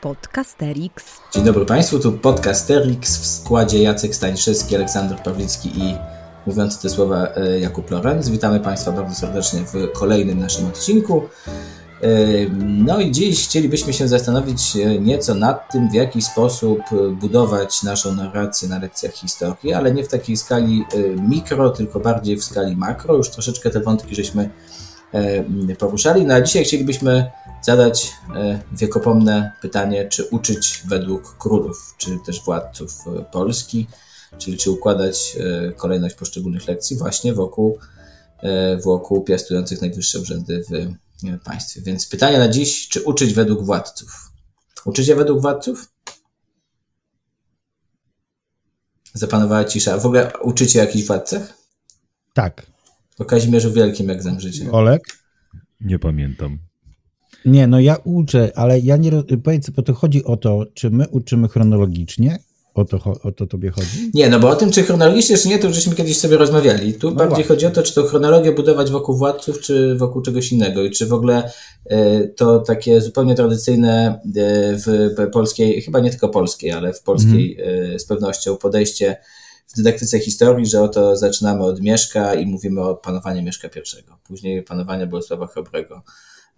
Podcasterix. Dzień dobry Państwu, tu Podcasterix w składzie Jacek Stańszewski, Aleksander Pawlicki i mówiący te słowa e, Jakub Lorenz. Witamy Państwa bardzo serdecznie w kolejnym naszym odcinku. E, no i dziś chcielibyśmy się zastanowić e, nieco nad tym, w jaki sposób budować naszą narrację na lekcjach historii, ale nie w takiej skali mikro, tylko bardziej w skali makro. Już troszeczkę te wątki żeśmy poruszali. No a dzisiaj chcielibyśmy zadać wiekopomne pytanie, czy uczyć według królów, czy też władców Polski, czyli czy układać kolejność poszczególnych lekcji właśnie wokół, wokół piastujących najwyższe urzędy w państwie. Więc pytanie na dziś, czy uczyć według władców? Uczycie według władców? Zapanowała cisza. W ogóle uczycie jakichś władcach? Tak. O Kazimierzu Wielkim, jak znam życie. Olek? Nie pamiętam. Nie, no ja uczę, ale ja nie. Powiedz, bo to chodzi o to, czy my uczymy chronologicznie? O to, o to tobie chodzi? Nie, no bo o tym, czy chronologicznie, czy nie, to już żeśmy kiedyś sobie rozmawiali. Tu No bardziej właśnie. chodzi o to, czy to chronologię budować wokół władców, czy wokół czegoś innego. I czy w ogóle e, to takie zupełnie tradycyjne e, w polskiej, chyba nie tylko polskiej, ale w polskiej e, z pewnością podejście w dydaktyce historii, że oto zaczynamy od Mieszka i mówimy o panowaniu Mieszka I. Później panowanie Bolesława Chrobrego.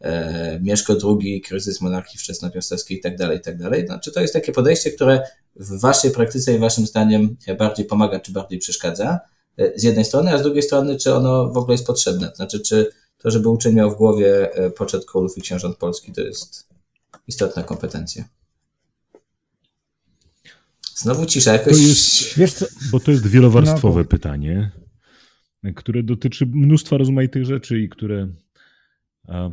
E, Mieszko II, kryzys monarchii wczesnopiastowskiej i tak dalej, i tak dalej. Znaczy to jest takie podejście, które w waszej praktyce i waszym zdaniem bardziej pomaga, czy bardziej przeszkadza e, z jednej strony, a z drugiej strony, czy ono w ogóle jest potrzebne? Znaczy, czy to, żeby uczeń miał w głowie e, poczet królów i książąt Polski, to jest istotna kompetencja. Znowu cisza, jakoś... To jest, Wiesz co? bo to jest wielowarstwowe No, pytanie, które dotyczy mnóstwa rozmaitych rzeczy i które. A,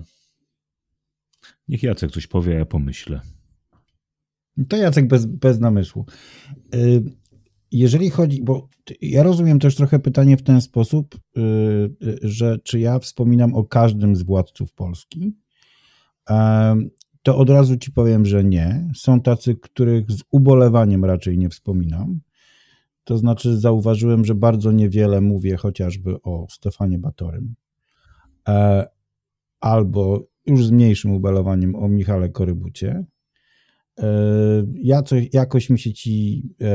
niech Jacek coś powie, a ja pomyślę. To Jacek bez, bez namysłu. Y, Jeżeli chodzi, bo ja rozumiem też trochę pytanie w ten sposób, y, y, że czy ja wspominam o każdym z władców Polski, to od razu ci powiem, że nie. Są tacy, których z ubolewaniem raczej nie wspominam. To znaczy, zauważyłem, że bardzo niewiele mówię chociażby o Stefanie Batorym, e, albo już z mniejszym ubolewaniem o Michale Korybucie. E, Ja coś, jakoś mi się ci e,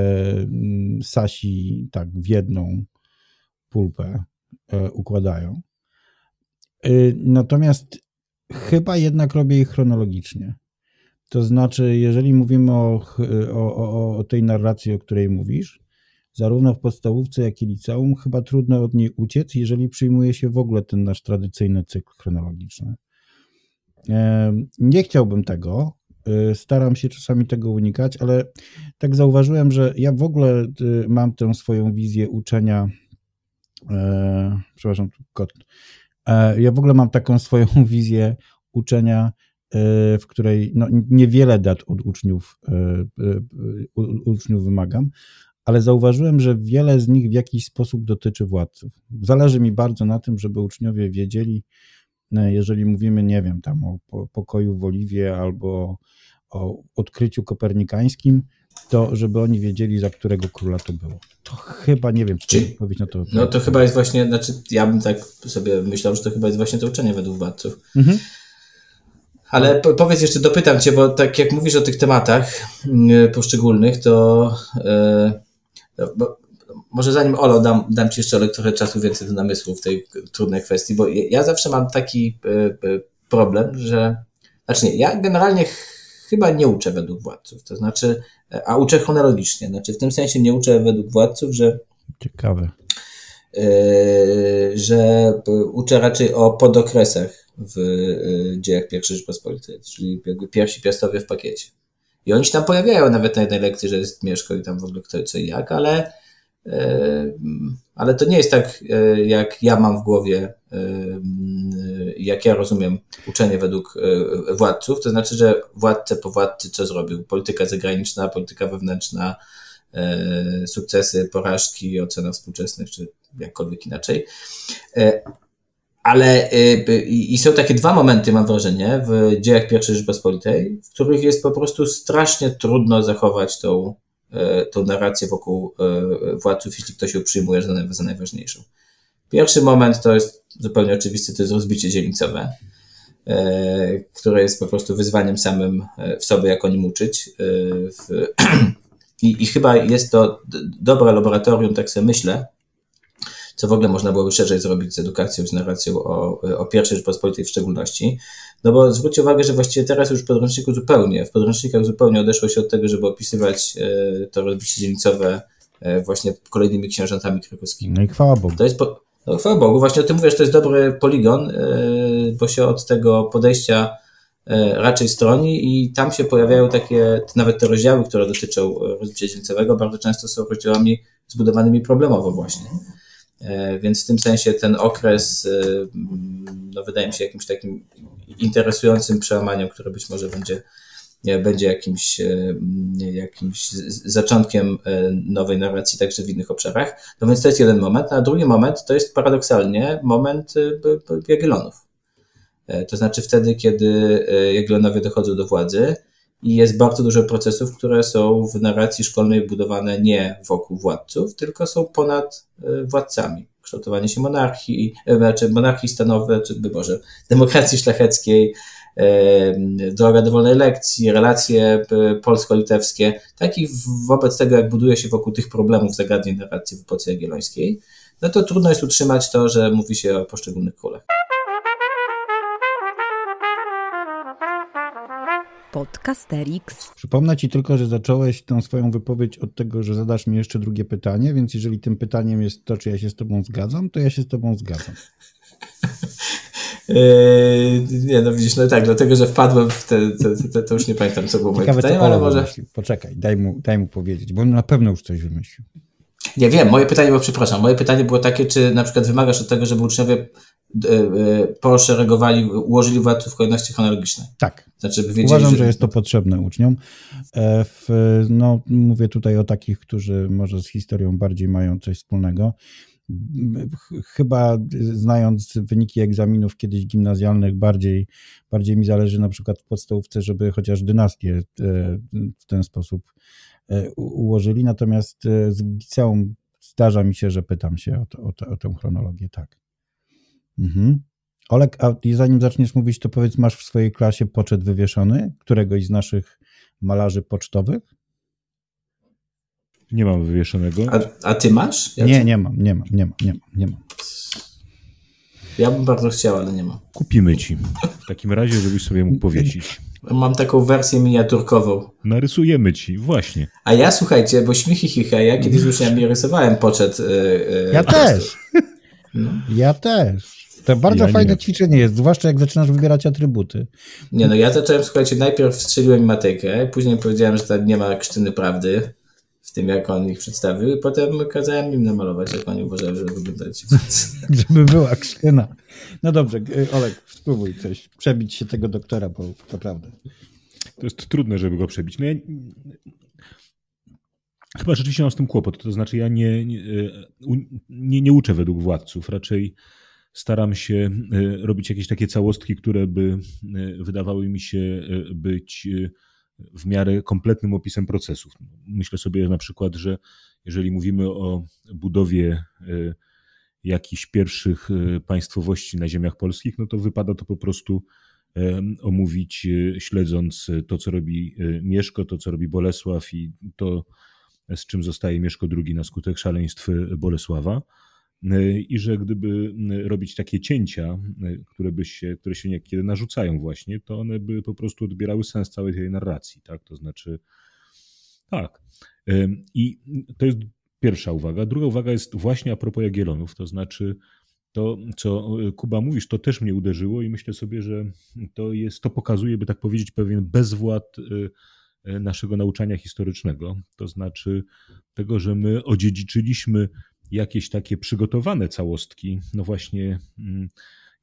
Sasi tak w jedną pulpę układają. Natomiast chyba jednak robię ich chronologicznie. To znaczy, jeżeli mówimy o, o, o, o tej narracji, o której mówisz, zarówno w podstawówce, jak i liceum, chyba trudno od niej uciec, jeżeli przyjmuje się w ogóle ten nasz tradycyjny cykl chronologiczny. Nie chciałbym tego. e, Staram się czasami tego unikać, ale tak zauważyłem, że ja w ogóle e, mam tę swoją wizję uczenia. E, przepraszam, kot. E, Ja w ogóle mam taką swoją wizję uczenia, e, w której no, niewiele dat od uczniów, e, uczniów wymagam, ale zauważyłem, że wiele z nich w jakiś sposób dotyczy władców. Zależy mi bardzo na tym, żeby uczniowie wiedzieli, jeżeli mówimy, nie wiem, tam o po- pokoju w Oliwie albo o odkryciu kopernikańskim, to żeby oni wiedzieli, za którego króla to było. To chyba, nie wiem, czy odpowiedź na to. No to chyba jest właśnie, znaczy ja bym tak sobie myślał, że to chyba jest właśnie to uczenie według władców. Mhm. Ale po, powiedz jeszcze, dopytam Cię, bo tak jak mówisz o tych tematach mm, poszczególnych, to no, bo, może zanim Olo, dam, dam Ci jeszcze trochę czasu więcej do namysłu w tej trudnej kwestii, bo ja zawsze mam taki e, problem, że, znaczy nie, ja generalnie chyba nie uczę według władców, to znaczy, e, a uczę chronologicznie, znaczy w tym sensie nie uczę według władców, że Ciekawe. Yy, że uczę raczej o podokresach w yy, dziejach I Rzeczpospolitej, czyli jakby pierwsi piastowie w pakiecie. I oni się tam pojawiają nawet na jednej lekcji, że jest Mieszko i tam w ogóle kto i co i jak, ale, ale to nie jest tak, jak ja mam w głowie, jak ja rozumiem uczenie według yy, władców, to znaczy, że władca po władcy co zrobił? Polityka zagraniczna, polityka wewnętrzna, e, sukcesy, porażki, ocena współczesnych, czy jakkolwiek inaczej. E, Ale e, i są takie dwa momenty, mam wrażenie, w dziejach I Rzeczpospolitej, w których jest po prostu strasznie trudno zachować tą, e, tą narrację wokół e, władców, jeśli ktoś ją przyjmuje za najważniejszą. Pierwszy moment to jest zupełnie oczywisty, to jest rozbicie dzielnicowe. które jest po prostu wyzwaniem samym w sobie, jak o nim uczyć. I, I chyba jest to dobre laboratorium, tak sobie myślę, co w ogóle można byłoby szerzej zrobić z edukacją, z narracją o, o pierwszej Rzeczpospolitej w szczególności. No bo zwróćcie uwagę, że właściwie teraz już w podręczniku zupełnie, w podręcznikach zupełnie odeszło się od tego, żeby opisywać e, to rozbicie dzielnicowe e, właśnie kolejnymi księżantami krakowskimi. No i chwała Bogu. To jest po, no, chwała Bogu, właśnie o tym mówię, że to jest dobry poligon, e, bo się od tego podejścia raczej stroni i tam się pojawiają takie, nawet te rozdziały, które dotyczą rozbicia dzielnicowego, bardzo często są rozdziałami zbudowanymi problemowo właśnie. E, więc w tym sensie ten okres e, no, wydaje mi się jakimś takim interesującym przełamaniem, które być może będzie, będzie jakimś, e, jakimś zaczątkiem nowej narracji także w innych obszarach. No więc to jest jeden moment, a drugi moment to jest paradoksalnie moment Jagiellonów. To znaczy wtedy, kiedy Jagiellonowie dochodzą do władzy, i jest bardzo dużo procesów, które są w narracji szkolnej budowane nie wokół władców, tylko są ponad e, władcami. Kształtowanie się monarchii, e, znaczy monarchii stanowej, czy Boże, demokracji szlacheckiej, e, droga do wolnej lekcji, relacje polsko-litewskie, tak i wobec tego, jak buduje się wokół tych problemów zagadnień narracji w epoce jagiellońskiej, no to trudno jest utrzymać to, że mówi się o poszczególnych królach. Podcasterix. Przypomnę Ci tylko, że zacząłeś tę swoją wypowiedź od tego, że zadasz mi jeszcze drugie pytanie, więc jeżeli tym pytaniem jest to, czy ja się z Tobą zgadzam, to ja się z Tobą zgadzam. Eee, nie, no widzisz, no tak, dlatego, że wpadłem w te, te, te to już nie pamiętam, co było moje pytanie, ale może... Wymyślił. Poczekaj, daj mu, daj mu powiedzieć, bo on na pewno już coś wymyślił. Nie wiem, moje pytanie było, przepraszam, moje pytanie było takie, czy na przykład wymagasz od tego, żeby uczniowie e, e, poszeregowali, ułożyli władców w kolejności chronologicznej? Tak. Znaczy, by wiedzieli, Uważam, że... że jest to potrzebne uczniom. E, w, no, mówię tutaj o takich, którzy może z historią bardziej mają coś wspólnego. Chyba znając wyniki egzaminów kiedyś gimnazjalnych, bardziej, bardziej mi zależy na przykład w podstawówce, żeby chociaż dynastię w ten sposób E, ułożyli, natomiast e, z liceum zdarza mi się, że pytam się o, to, o, to, o tę chronologię, tak. Mhm. Olek, a zanim zaczniesz mówić, to powiedz, masz w swojej klasie poczet wywieszony któregoś z naszych malarzy pocztowych? Nie mam wywieszonego. A, a ty masz? Ja nie, nie mam, nie mam, nie mam, nie mam, nie mam. Ja bym bardzo chciał, ale nie mam. Kupimy ci. W takim razie, żebyś sobie mógł powiesić. Mam taką wersję miniaturkową. Narysujemy ci, właśnie. A ja słuchajcie, bo śmichy chicha, ja kiedyś już nie rysowałem poczet. Yy, ja też. No. Ja też. To bardzo ja fajne nie. ćwiczenie jest, zwłaszcza jak zaczynasz wybierać atrybuty. Nie no, ja zacząłem, słuchajcie, najpierw strzeliłem matykę, później powiedziałem, że tam nie ma krztyny prawdy tym, jak on ich przedstawił i potem kazałem im namalować, jak oni uważają, że wyglądać. Żeby była krzyna. No dobrze, Olek, spróbuj coś, przebić się tego doktora, bo naprawdę. To jest trudne, żeby go przebić. No ja... Chyba rzeczywiście mam z tym kłopot. To znaczy, ja nie, nie, nie, nie uczę według władców. Raczej staram się e, robić jakieś takie całostki, które by e, wydawały mi się e, być w miarę kompletnym opisem procesów. Myślę sobie na przykład, że jeżeli mówimy o budowie e, jakichś pierwszych e, państwowości na ziemiach polskich, no to wypada to po prostu e, omówić, śledząc to, co robi Mieszko, to, co robi Bolesław i to, z czym zostaje Mieszko II na skutek szaleństw Bolesława. E, i że gdyby robić takie cięcia, e, które, by się, które się niekiedy narzucają właśnie, to one by po prostu odbierały sens całej tej narracji, tak? To znaczy, tak. E, I to jest pierwsza uwaga. Druga uwaga jest właśnie a propos Jagiellonów, to znaczy to, co Kuba mówisz, to też mnie uderzyło i myślę sobie, że to jest, to pokazuje, by tak powiedzieć, pewien bezwład naszego nauczania historycznego, to znaczy tego, że my odziedziczyliśmy jakieś takie przygotowane całostki, no właśnie mm,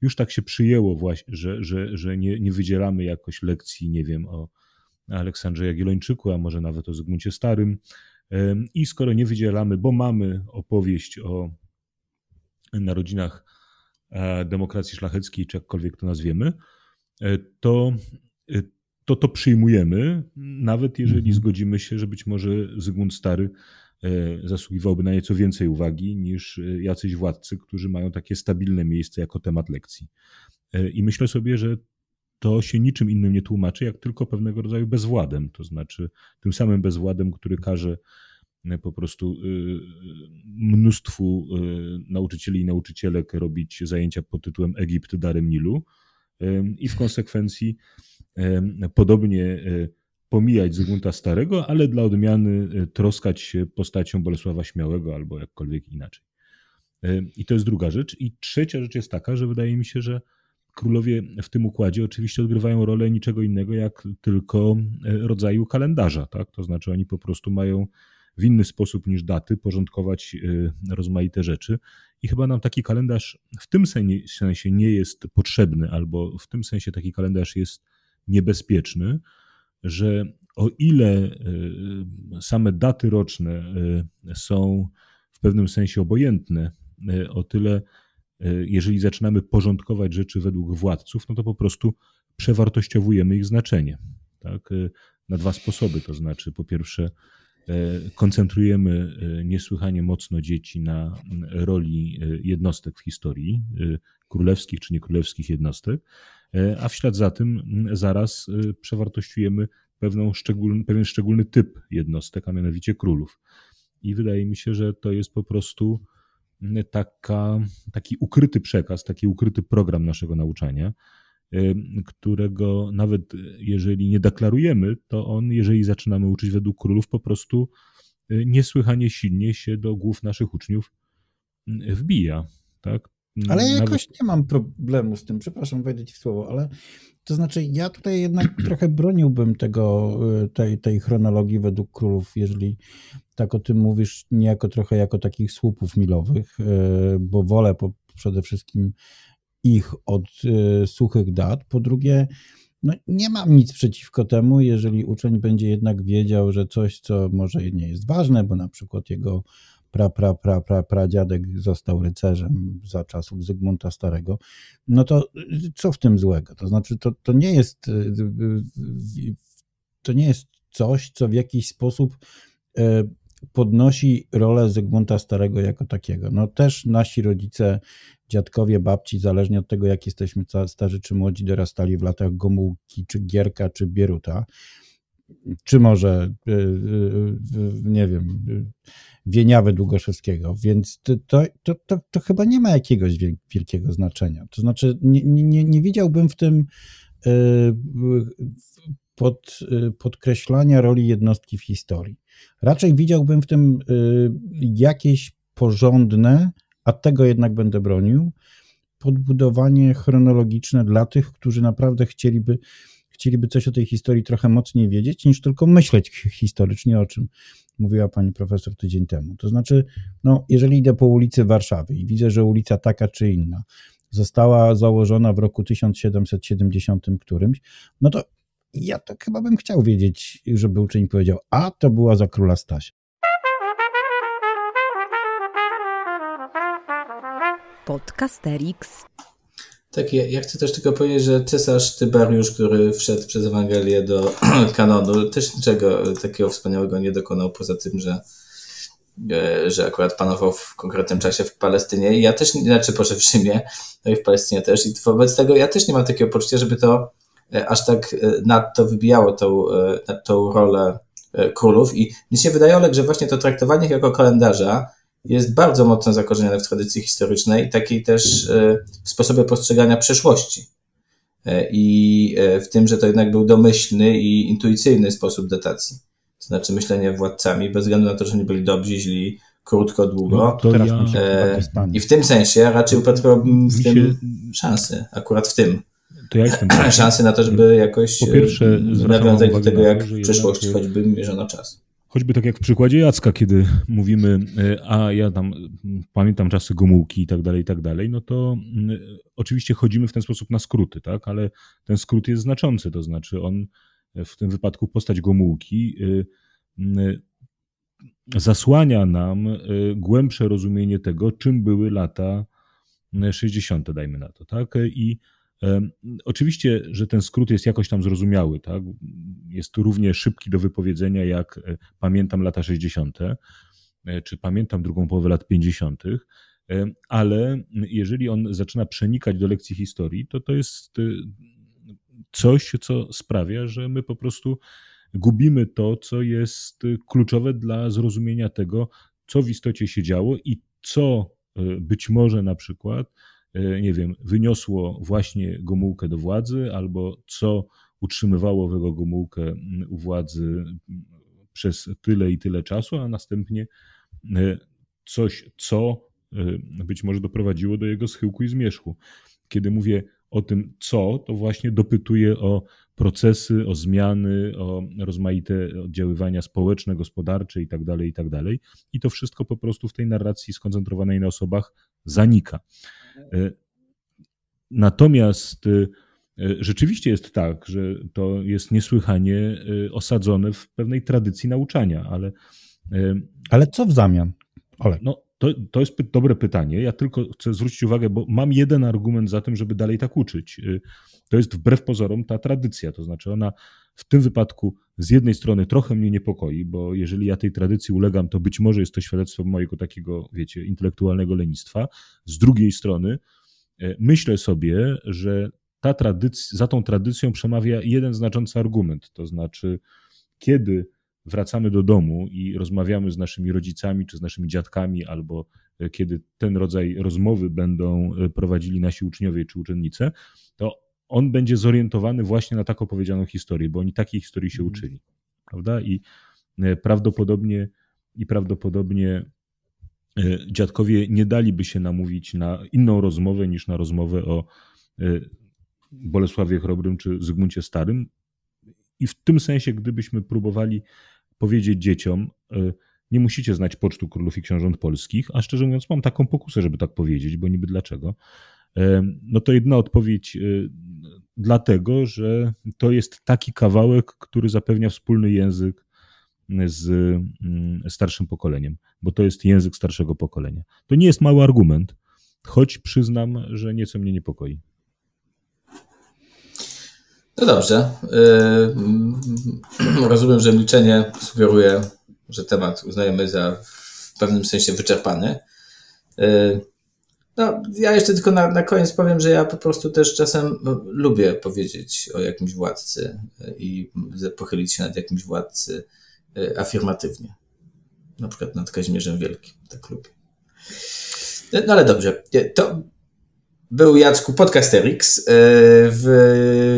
już tak się przyjęło, właśnie, że, że, że nie, nie wydzielamy jakoś lekcji, nie wiem, o Aleksandrze Jagiellończyku, a może nawet o Zygmuncie Starym. I skoro nie wydzielamy, bo mamy opowieść o narodzinach e, demokracji szlacheckiej, czy jakkolwiek to nazwiemy, e, to e, to, to przyjmujemy, nawet jeżeli mhm. zgodzimy się, że być może Zygmunt Stary zasługiwałby na nieco więcej uwagi niż e, jacyś władcy, którzy mają takie stabilne miejsce jako temat lekcji. E, I myślę sobie, że to się niczym innym nie tłumaczy, jak tylko pewnego rodzaju bezwładem, to znaczy tym samym bezwładem, który każe po prostu mnóstwu nauczycieli i nauczycielek robić zajęcia pod tytułem Egipt darem Nilu i w konsekwencji podobnie pomijać Zygmunta Starego, ale dla odmiany e, troskać się postacią Bolesława Śmiałego albo jakkolwiek inaczej. E, I to jest druga rzecz. I trzecia rzecz jest taka, że wydaje mi się, że królowie w tym układzie oczywiście odgrywają rolę niczego innego jak tylko e, rodzaju kalendarza. Tak? To znaczy oni po prostu mają w inny sposób niż daty porządkować rozmaite rzeczy. I chyba nam taki kalendarz w tym sensie nie jest potrzebny, albo w tym sensie taki kalendarz jest niebezpieczny, że o ile e, same daty roczne e, są w pewnym sensie obojętne, e, o tyle jeżeli zaczynamy porządkować rzeczy według władców, no to po prostu przewartościowujemy ich znaczenie. Tak? Na dwa sposoby, to znaczy po pierwsze koncentrujemy niesłychanie mocno dzieci na roli jednostek w historii, królewskich czy niekrólewskich jednostek, E, a w ślad za tym zaraz e, przewartościujemy pewną szczególny, pewien szczególny typ jednostek, a mianowicie królów. I wydaje mi się, że to jest po prostu taka, taki ukryty przekaz, taki ukryty program naszego nauczania, e, którego nawet jeżeli nie deklarujemy, to on, jeżeli zaczynamy uczyć według królów, po prostu niesłychanie silnie się do głów naszych uczniów wbija. Tak? Ale ja jakoś nie mam problemu z tym, przepraszam, wejdę ci w słowo, ale to znaczy ja tutaj jednak trochę broniłbym tego, y, tej, tej chronologii według królów, jeżeli tak o tym mówisz, niejako trochę jako takich słupów milowych, y, bo wolę po, przede wszystkim ich od y, suchych dat. Po drugie, no nie mam nic przeciwko temu, jeżeli uczeń będzie jednak wiedział, że coś, co może nie jest ważne, bo na przykład jego pra, pra, pra, pra, pradziadek został rycerzem za czasów Zygmunta Starego, no to co w tym złego? To znaczy, to, to nie jest to nie jest coś, co w jakiś sposób e, podnosi rolę Zygmunta Starego jako takiego. No też nasi rodzice, dziadkowie, babci, zależnie od tego, jak jesteśmy starzy czy młodzi, dorastali w latach Gomułki, czy Gierka, czy Bieruta, czy może, e, e, nie wiem, Wieniawy Długoszewskiego, więc to, to, to, to, chyba nie ma jakiegoś wielkiego znaczenia. To znaczy, nie, nie, nie widziałbym w tym e, pod, podkreślania roli jednostki w historii. Raczej widziałbym w tym jakieś porządne, a tego jednak będę bronił, podbudowanie chronologiczne dla tych, którzy naprawdę chcieliby chcieliby coś o tej historii trochę mocniej wiedzieć, niż tylko myśleć historycznie, o czym mówiła pani profesor tydzień temu. To znaczy, no, jeżeli idę po ulicy Warszawy i widzę, że ulica taka czy inna została założona w roku 1770 którymś, no to ja to chyba bym chciał wiedzieć, żeby uczeń powiedział, a to była za króla Stasia. Podcasterix. Tak, ja, ja, chcę też tylko powiedzieć, że cesarz Tyberiusz, który wszedł przez Ewangelię do kanonu, też niczego takiego wspaniałego nie dokonał, poza tym, że, e, że akurat panował w konkretnym czasie w Palestynie. I ja też, znaczy proszę w Rzymie, no i w Palestynie też. I wobec tego ja też nie mam takiego poczucia, żeby to e, aż tak e, nadto wybijało tą, tą rolę królów. I mi się wydaje, Olek, że właśnie to traktowanie ich jako kalendarza jest bardzo mocno zakorzenione w tradycji historycznej i takiej też e, w sposobie postrzegania przeszłości. E, I e, w tym, że to jednak był domyślny i intuicyjny sposób datacji. To znaczy myślenie władcami, bez względu na to, że nie byli dobrzy, źli, krótko, długo. No, ja... I w tym sensie raczej upatrywałbym w tym się... szansy, akurat w tym. To ja jestem szansy na to, żeby jakoś po pierwsze, nawiązać do tego, jak w przeszłości choćby mierzono czas. Choćby tak jak w przykładzie Jacka, kiedy mówimy, e, a ja tam pamiętam czasy Gomułki i tak dalej, i tak dalej, no to mm, oczywiście chodzimy w ten sposób na skróty, tak, ale ten skrót jest znaczący, to znaczy on w tym wypadku postać Gomułki y, zasłania nam głębsze rozumienie tego, czym były lata 60., dajmy na to, tak, i Oczywiście, że ten skrót jest jakoś tam zrozumiały, tak? jest równie szybki do wypowiedzenia jak e, pamiętam lata 60., e, czy pamiętam drugą połowę lat 50., ale jeżeli on zaczyna przenikać do lekcji historii, to to jest, e, coś, co sprawia, że my po prostu gubimy to, co jest kluczowe dla zrozumienia tego, co w istocie się działo i co być może na przykład, nie wiem, wyniosło właśnie Gomułkę do władzy, albo co utrzymywało Wego Gomułkę u władzy przez tyle i tyle czasu, a następnie coś, co być może doprowadziło do jego schyłku i zmierzchu. Kiedy mówię o tym, co, to właśnie dopytuję o procesy, o zmiany, o rozmaite oddziaływania społeczne, gospodarcze itd., tak itd. Tak I to wszystko po prostu w tej narracji skoncentrowanej na osobach zanika. E, natomiast e, rzeczywiście jest tak, że to jest niesłychanie e, osadzone w pewnej tradycji nauczania, ale. Ale co w zamian? Olek. No, to, to jest dobre pytanie. Ja tylko chcę zwrócić uwagę, bo mam jeden argument za tym, żeby dalej tak uczyć. To jest wbrew pozorom ta tradycja. To znaczy, ona w tym wypadku z jednej strony trochę mnie niepokoi, bo jeżeli ja tej tradycji ulegam, to być może jest to świadectwo mojego takiego, wiecie, intelektualnego lenistwa. Z drugiej strony y, myślę sobie, że ta tradycja, za tą tradycją przemawia jeden znaczący argument. To znaczy, kiedy wracamy do domu i rozmawiamy z naszymi rodzicami czy z naszymi dziadkami, albo e, kiedy ten rodzaj rozmowy będą e, prowadzili nasi uczniowie czy uczennice, to on będzie zorientowany właśnie na tak opowiedzianą historię, bo oni takiej historii się mhm. uczyli. Prawda? I e, prawdopodobnie i prawdopodobnie dziadkowie nie daliby się namówić na inną rozmowę niż na rozmowę o Bolesławie Chrobrym czy Zygmuncie Starym. I w tym sensie, gdybyśmy próbowali powiedzieć dzieciom, nie musicie znać pocztu królów i książąt polskich, a szczerze mówiąc mam taką pokusę, żeby tak powiedzieć, bo niby dlaczego. No to jedna odpowiedź y, dlatego, że to jest taki kawałek, który zapewnia wspólny język z mm, starszym pokoleniem, bo to jest język starszego pokolenia. To nie jest mały argument, choć przyznam, że nieco mnie niepokoi. No dobrze. Rozumiem, że milczenie sugeruje, że temat uznajemy za w pewnym sensie wyczerpany. No, ja jeszcze tylko na, na koniec powiem, że ja po prostu też czasem lubię powiedzieć o jakimś władcy i pochylić się nad jakimś władcy yy, afirmatywnie. Na przykład nad Kazimierzem Wielkim. Tak lubię. No ale dobrze. To był Jacku Podcasterix. E,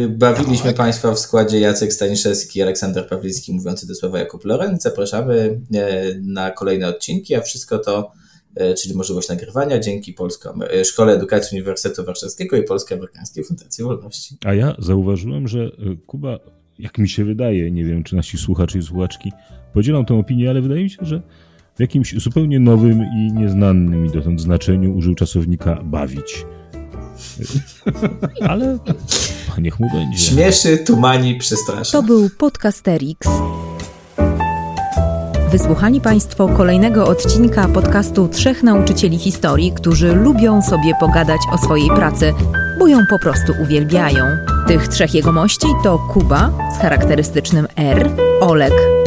bawiliśmy tak. Państwa w składzie Jacek Staniszewski, Aleksander Pawlicki, mówiący do słowa Jakub Lorenz. Zapraszamy e, na kolejne odcinki, a wszystko to, e, czyli możliwość nagrywania dzięki Polsko Szkole Edukacji Uniwersytetu Warszawskiego i Polsko-Amerykańskiej Fundacji Wolności. A ja zauważyłem, że Kuba, jak mi się wydaje, nie wiem, czy nasi słuchacze i słuchaczki podzielą tę opinię, ale wydaje mi się, że w jakimś zupełnie nowym i nieznanym mi dotąd znaczeniu użył czasownika bawić. Ale niech mu będzie. Śmieszy, tumani, przestraszy. To był Podcasterix. Wysłuchali Państwo kolejnego odcinka podcastu Trzech Nauczycieli Historii, którzy lubią sobie pogadać o swojej pracy, bo ją po prostu uwielbiają. Tych trzech jegomości to Kuba z charakterystycznym R, Olek